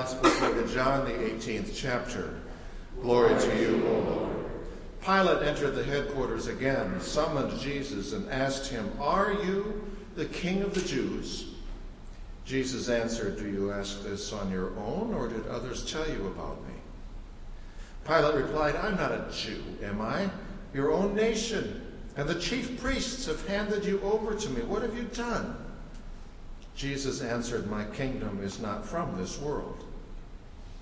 Gospel according to John, the 18th chapter. Glory to you, O Lord. Pilate entered the headquarters again, summoned Jesus, and asked him, Are you the king of the Jews? Jesus answered, Do you ask this on your own, or did others tell you about me? Pilate replied, I'm not a Jew, am I? Your own nation and the chief priests have handed you over to me. What have you done? Jesus answered, My kingdom is not from this world.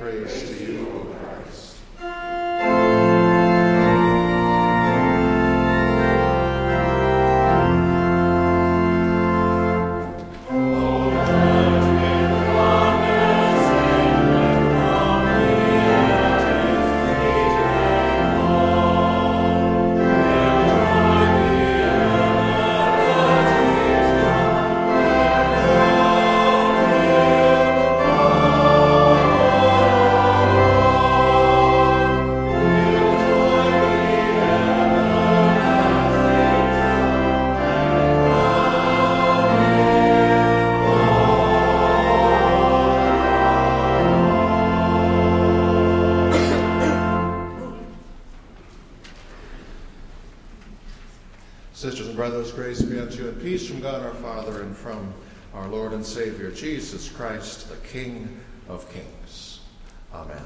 Praise, to you, O Christ. Grace be unto you and peace from God our Father and from our Lord and Savior Jesus Christ, the King of Kings. Amen.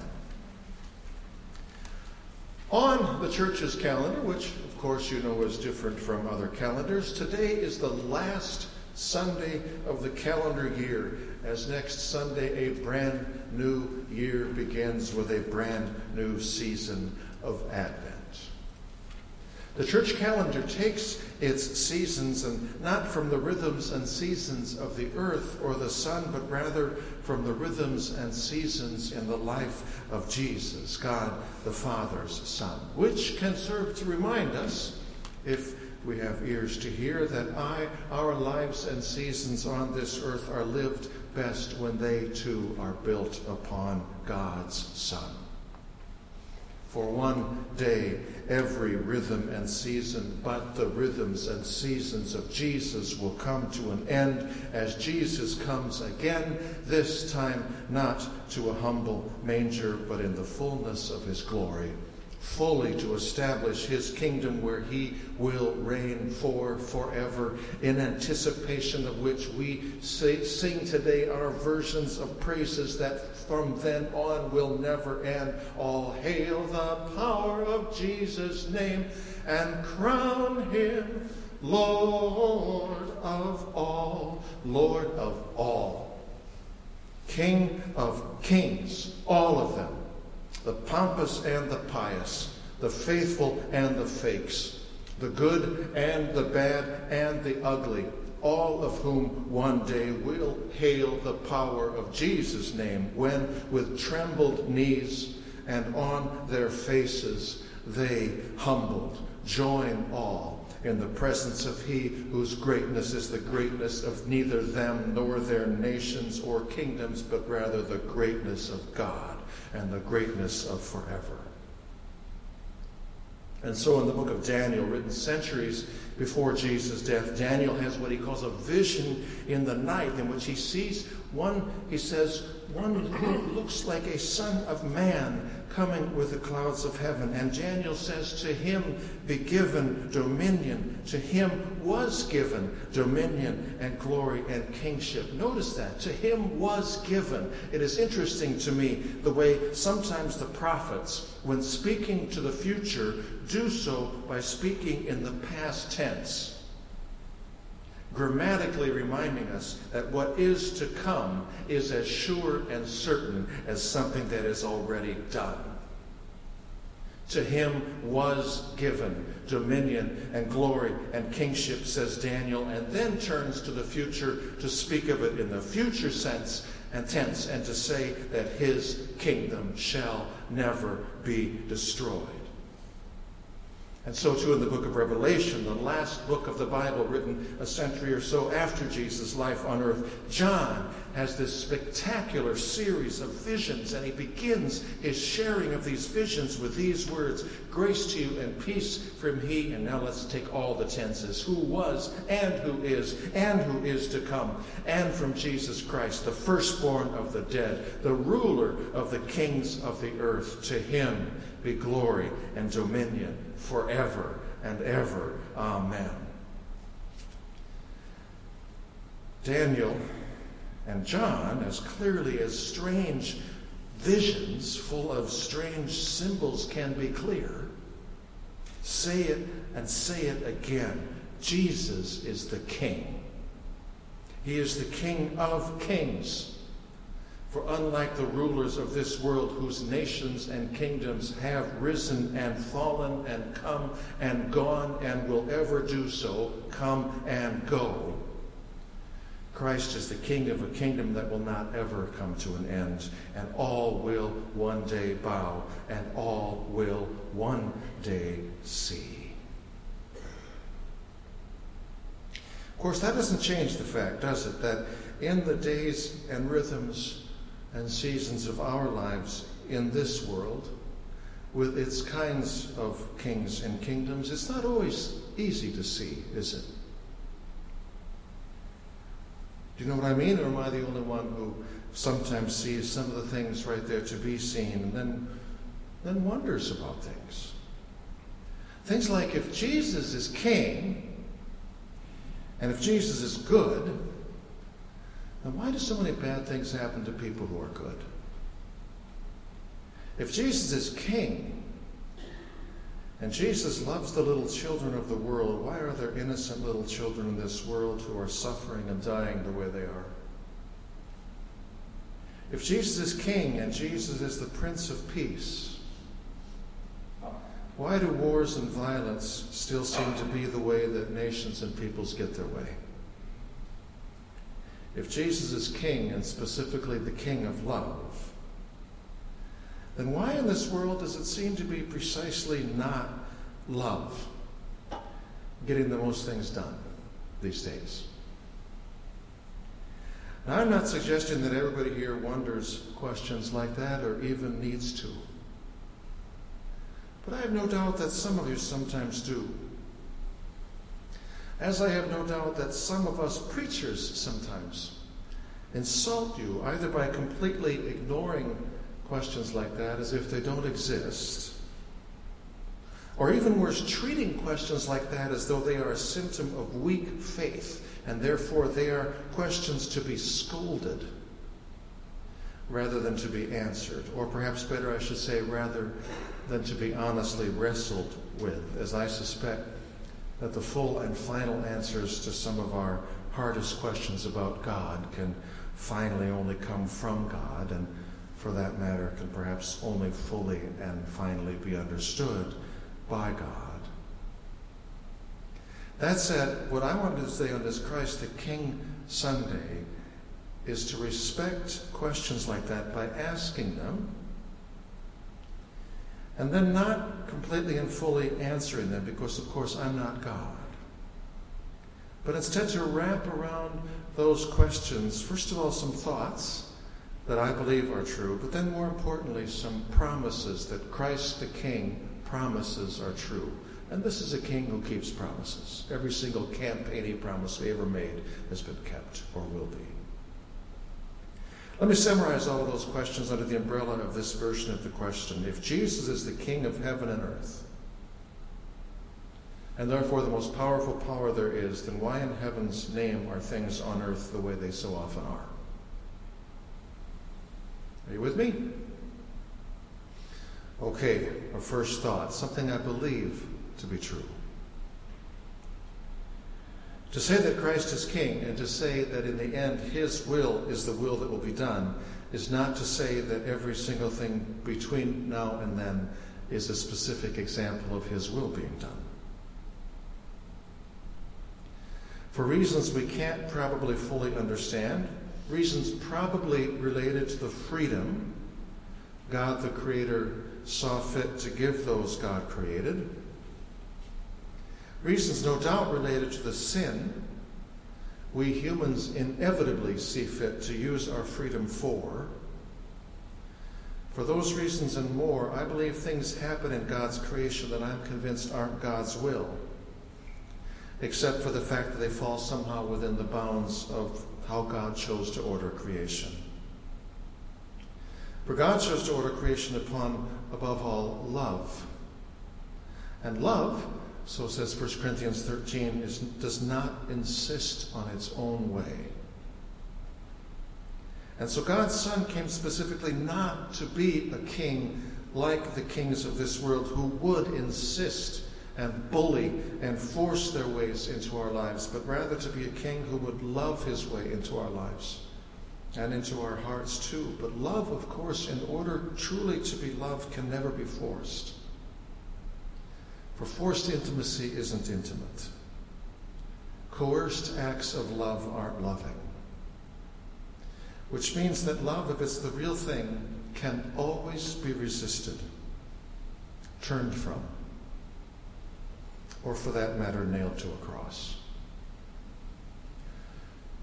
On the church's calendar, which of course you know is different from other calendars, today is the last Sunday of the calendar year, as next Sunday a brand new year begins with a brand new season of Advent. The church calendar takes its seasons and not from the rhythms and seasons of the earth or the sun, but rather from the rhythms and seasons in the life of Jesus, God the Father's Son, which can serve to remind us, if we have ears to hear, that I, our lives and seasons on this earth are lived best when they too are built upon God's Son. For one day, every rhythm and season, but the rhythms and seasons of Jesus will come to an end. As Jesus comes again, this time not to a humble manger, but in the fullness of his glory fully to establish his kingdom where he will reign for forever, in anticipation of which we say, sing today our versions of praises that from then on will never end. All hail the power of Jesus' name and crown him Lord of all, Lord of all, King of kings, all of them the pompous and the pious, the faithful and the fakes, the good and the bad and the ugly, all of whom one day will hail the power of Jesus' name when, with trembled knees and on their faces, they humbled join all in the presence of He whose greatness is the greatness of neither them nor their nations or kingdoms, but rather the greatness of God and the greatness of forever. And so, in the book of Daniel, written centuries before Jesus' death, Daniel has what he calls a vision in the night in which he sees one, he says, one who looks like a son of man coming with the clouds of heaven. And Daniel says, To him be given dominion. To him was given dominion and glory and kingship. Notice that. To him was given. It is interesting to me the way sometimes the prophets, when speaking to the future, do so by speaking in the past tense grammatically reminding us that what is to come is as sure and certain as something that is already done. To him was given dominion and glory and kingship, says Daniel, and then turns to the future to speak of it in the future sense and tense and to say that his kingdom shall never be destroyed. And so, too, in the book of Revelation, the last book of the Bible written a century or so after Jesus' life on earth, John has this spectacular series of visions, and he begins his sharing of these visions with these words Grace to you and peace from he, and now let's take all the tenses, who was, and who is, and who is to come, and from Jesus Christ, the firstborn of the dead, the ruler of the kings of the earth. To him be glory and dominion forever and ever. Amen. Daniel and John, as clearly as strange visions full of strange symbols can be clear, say it and say it again. Jesus is the King. He is the King of kings. For unlike the rulers of this world, whose nations and kingdoms have risen and fallen and come and gone and will ever do so, come and go, Christ is the king of a kingdom that will not ever come to an end, and all will one day bow, and all will one day see. Of course, that doesn't change the fact, does it, that in the days and rhythms and seasons of our lives in this world, with its kinds of kings and kingdoms, it's not always easy to see, is it? Do you know what I mean? Or am I the only one who sometimes sees some of the things right there to be seen and then, then wonders about things? Things like if Jesus is king, and if Jesus is good, then why do so many bad things happen to people who are good? If Jesus is king, and Jesus loves the little children of the world, why are there innocent little children in this world who are suffering and dying the way they are? If Jesus is king and Jesus is the Prince of Peace, why do wars and violence still seem to be the way that nations and peoples get their way? If Jesus is king, and specifically the king of love, then why in this world does it seem to be precisely not love getting the most things done these days? Now, I'm not suggesting that everybody here wonders questions like that or even needs to. But I have no doubt that some of you sometimes do. As I have no doubt that some of us preachers sometimes insult you either by completely ignoring questions like that as if they don't exist, or even worse, treating questions like that as though they are a symptom of weak faith and therefore they are questions to be scolded rather than to be answered. Or perhaps better, I should say, rather than to be honestly wrestled with, as I suspect that the full and final answers to some of our hardest questions about God can finally only come from God, and for that matter, can perhaps only fully and finally be understood by God. That said, what I wanted to say on this Christ the King Sunday is to respect questions like that by asking them and then not completely and fully answering them because, of course, I'm not God. But instead to wrap around those questions, first of all, some thoughts that I believe are true, but then more importantly, some promises that Christ the King promises are true. And this is a king who keeps promises. Every single campaigning promise he ever made has been kept or will be. Let me summarize all of those questions under the umbrella of this version of the question. If Jesus is the king of heaven and earth, and therefore the most powerful power there is, then why in heaven's name are things on earth the way they so often are? Are you with me? Okay, a first thought, something I believe to be true. To say that Christ is king and to say that in the end his will is the will that will be done is not to say that every single thing between now and then is a specific example of his will being done. For reasons we can't probably fully understand, reasons probably related to the freedom God the Creator saw fit to give those God created. Reasons no doubt related to the sin we humans inevitably see fit to use our freedom for. For those reasons and more, I believe things happen in God's creation that I'm convinced aren't God's will, except for the fact that they fall somehow within the bounds of how God chose to order creation. For God chose to order creation upon, above all, love. And love, so says 1 Corinthians 13, is, does not insist on its own way. And so God's Son came specifically not to be a king like the kings of this world who would insist and bully and force their ways into our lives, but rather to be a king who would love his way into our lives and into our hearts too. But love, of course, in order truly to be loved, can never be forced. For forced intimacy isn't intimate. Coerced acts of love aren't loving. Which means that love, if it's the real thing, can always be resisted, turned from, or for that matter, nailed to a cross.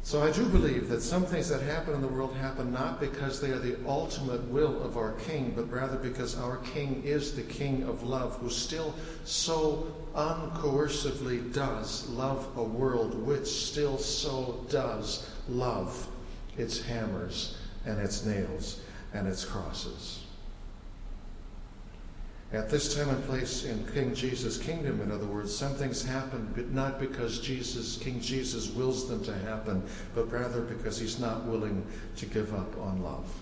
So I do believe that some things that happen in the world happen not because they are the ultimate will of our King, but rather because our King is the King of love, who still so uncoercively does love a world which still so does love its hammers and its nails and its crosses. At this time and place in King Jesus' kingdom, in other words, some things happen, but not because Jesus, King Jesus wills them to happen, but rather because he's not willing to give up on love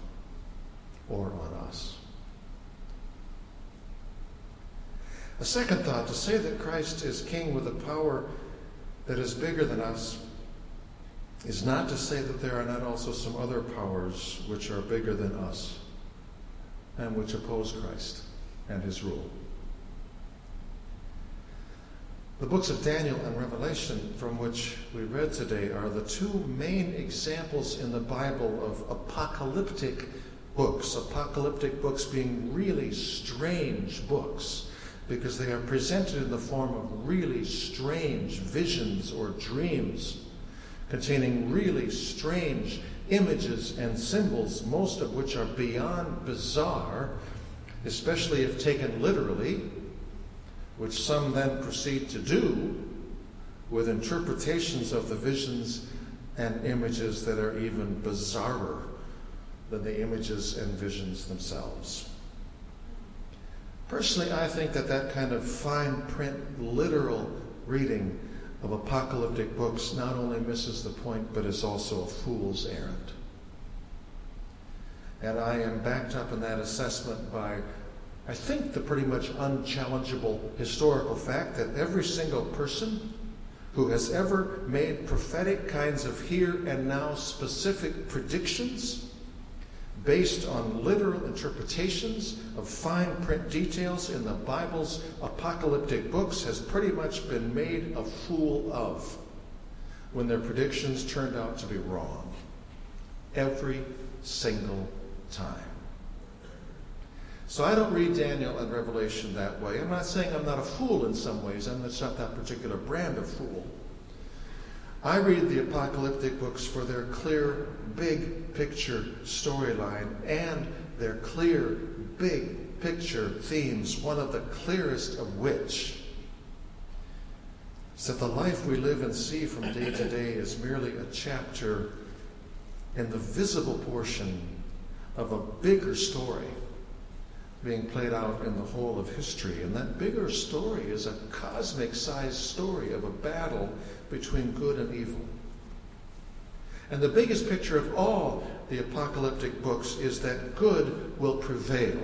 or on us. A second thought to say that Christ is king with a power that is bigger than us is not to say that there are not also some other powers which are bigger than us and which oppose Christ and his rule. The books of Daniel and Revelation, from which we read today, are the two main examples in the Bible of apocalyptic books. Apocalyptic books being really strange books because they are presented in the form of really strange visions or dreams containing really strange images and symbols, most of which are beyond bizarre especially if taken literally, which some then proceed to do with interpretations of the visions and images that are even bizarrer than the images and visions themselves. Personally, I think that that kind of fine print, literal reading of apocalyptic books not only misses the point, but is also a fool's errand. And I am backed up in that assessment by, I think, the pretty much unchallengeable historical fact that every single person who has ever made prophetic kinds of here and now specific predictions based on literal interpretations of fine print details in the Bible's apocalyptic books has pretty much been made a fool of when their predictions turned out to be wrong. Every single time. So I don't read Daniel and Revelation that way. I'm not saying I'm not a fool in some ways. I'm just not that particular brand of fool. I read the apocalyptic books for their clear, big picture storyline and their clear, big picture themes, one of the clearest of which is that the life we live and see from day to day is merely a chapter in the visible portion of a bigger story being played out in the whole of history. And that bigger story is a cosmic sized story of a battle between good and evil. And the biggest picture of all the apocalyptic books is that good will prevail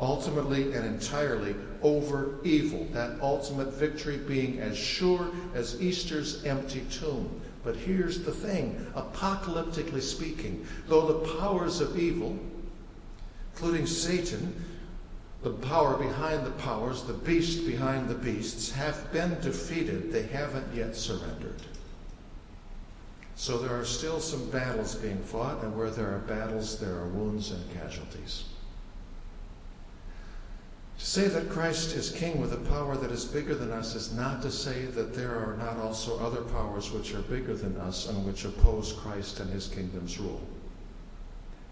ultimately and entirely over evil, that ultimate victory being as sure as Easter's empty tomb. But here's the thing apocalyptically speaking, though the powers of evil, including Satan, the power behind the powers, the beast behind the beasts, have been defeated, they haven't yet surrendered. So there are still some battles being fought, and where there are battles, there are wounds and casualties. To say that Christ is king with a power that is bigger than us is not to say that there are not also other powers which are bigger than us and which oppose Christ and his kingdom's rule.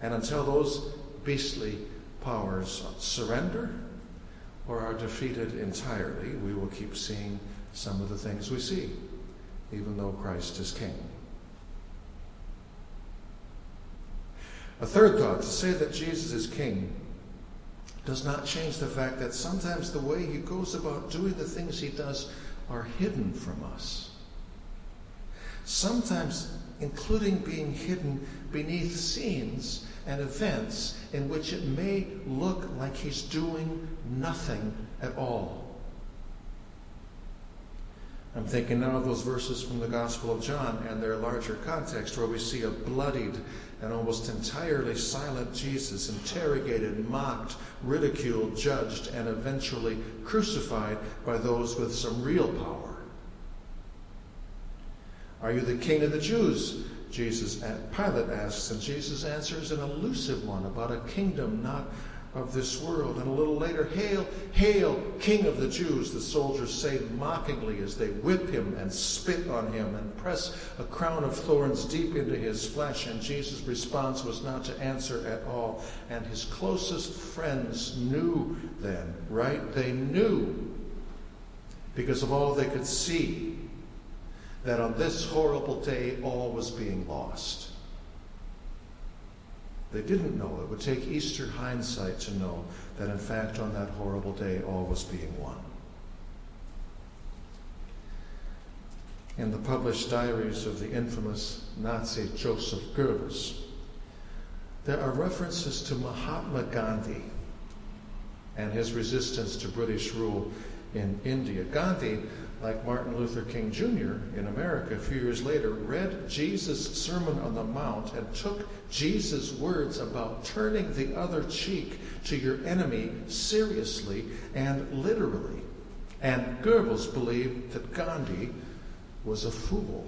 And until those beastly powers surrender or are defeated entirely, we will keep seeing some of the things we see, even though Christ is king. A third thought to say that Jesus is king does not change the fact that sometimes the way he goes about doing the things he does are hidden from us. Sometimes, including being hidden beneath scenes and events in which it may look like he's doing nothing at all. I'm thinking now of those verses from the Gospel of John and their larger context, where we see a bloodied and almost entirely silent Jesus interrogated, mocked, ridiculed, judged, and eventually crucified by those with some real power. Are you the king of the Jews? Jesus Pilate asks, and Jesus answers an elusive one about a kingdom not of this world. And a little later, Hail, hail, King of the Jews, the soldiers say mockingly as they whip him and spit on him and press a crown of thorns deep into his flesh. And Jesus' response was not to answer at all. And his closest friends knew then, right? They knew because of all they could see that on this horrible day all was being lost. They didn't know. It would take Easter hindsight to know that, in fact, on that horrible day, all was being won. In the published diaries of the infamous Nazi Joseph Goebbels, there are references to Mahatma Gandhi and his resistance to British rule in India. Gandhi like Martin Luther King Jr. in America a few years later, read Jesus' Sermon on the Mount and took Jesus' words about turning the other cheek to your enemy seriously and literally. And Goebbels believed that Gandhi was a fool.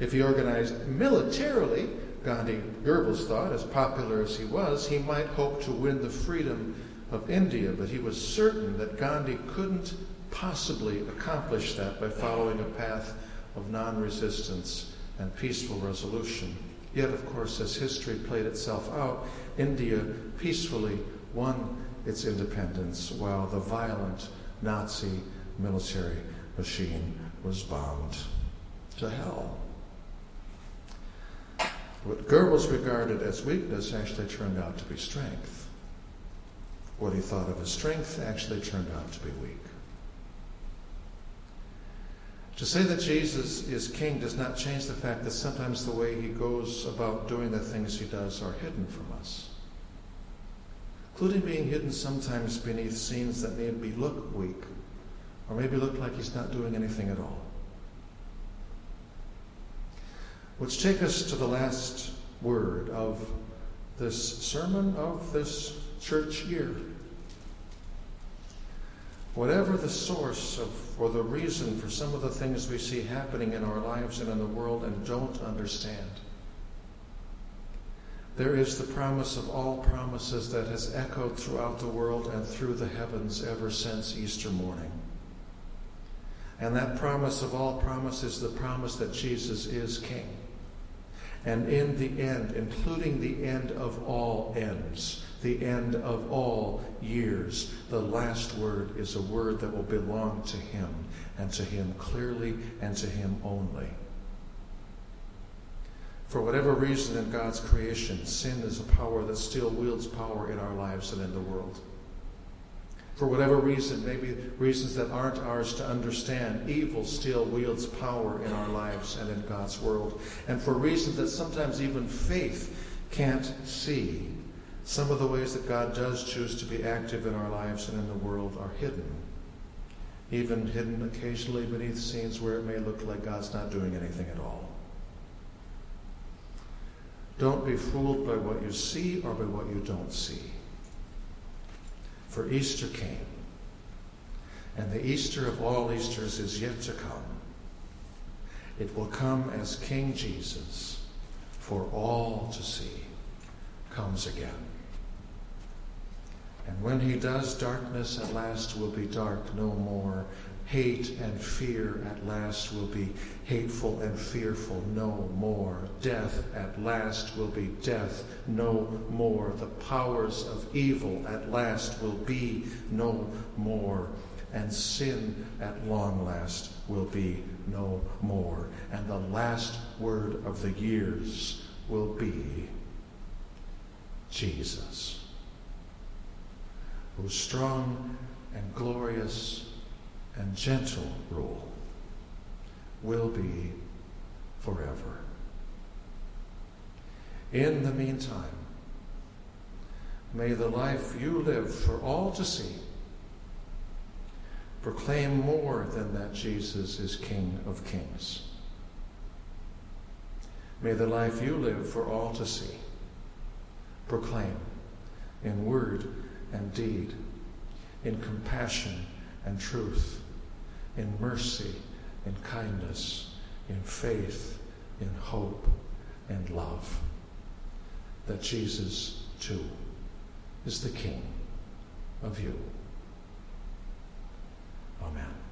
If he organized militarily, Gandhi, Goebbels thought, as popular as he was, he might hope to win the freedom of India, but he was certain that Gandhi couldn't possibly accomplish that by following a path of non resistance and peaceful resolution. Yet, of course, as history played itself out, India peacefully won its independence while the violent Nazi military machine was bombed to hell. What Goebbels regarded as weakness actually turned out to be strength. What he thought of as strength actually turned out to be weak. To say that Jesus is king does not change the fact that sometimes the way he goes about doing the things he does are hidden from us, including being hidden sometimes beneath scenes that maybe look weak or maybe look like he's not doing anything at all. Which take us to the last word of this sermon of this church year. Whatever the source of or the reason for some of the things we see happening in our lives and in the world and don't understand, there is the promise of all promises that has echoed throughout the world and through the heavens ever since Easter morning. And that promise of all promises, the promise that Jesus is King. And in the end, including the end of all ends, the end of all years. The last word is a word that will belong to Him, and to Him clearly, and to Him only. For whatever reason in God's creation, sin is a power that still wields power in our lives and in the world. For whatever reason, maybe reasons that aren't ours to understand, evil still wields power in our lives and in God's world. And for reasons that sometimes even faith can't see, some of the ways that God does choose to be active in our lives and in the world are hidden, even hidden occasionally beneath scenes where it may look like God's not doing anything at all. Don't be fooled by what you see or by what you don't see. For Easter came, and the Easter of all Easters is yet to come. It will come as King Jesus for all to see comes again. And when he does, darkness at last will be dark no more. Hate and fear at last will be hateful and fearful no more. Death at last will be death no more. The powers of evil at last will be no more. And sin at long last will be no more. And the last word of the years will be Jesus whose strong and glorious and gentle rule will be forever. In the meantime, may the life you live for all to see proclaim more than that Jesus is King of kings. May the life you live for all to see proclaim in word and deed, in compassion and truth, in mercy, in kindness, in faith, in hope, and love. That Jesus, too, is the King of you. Amen.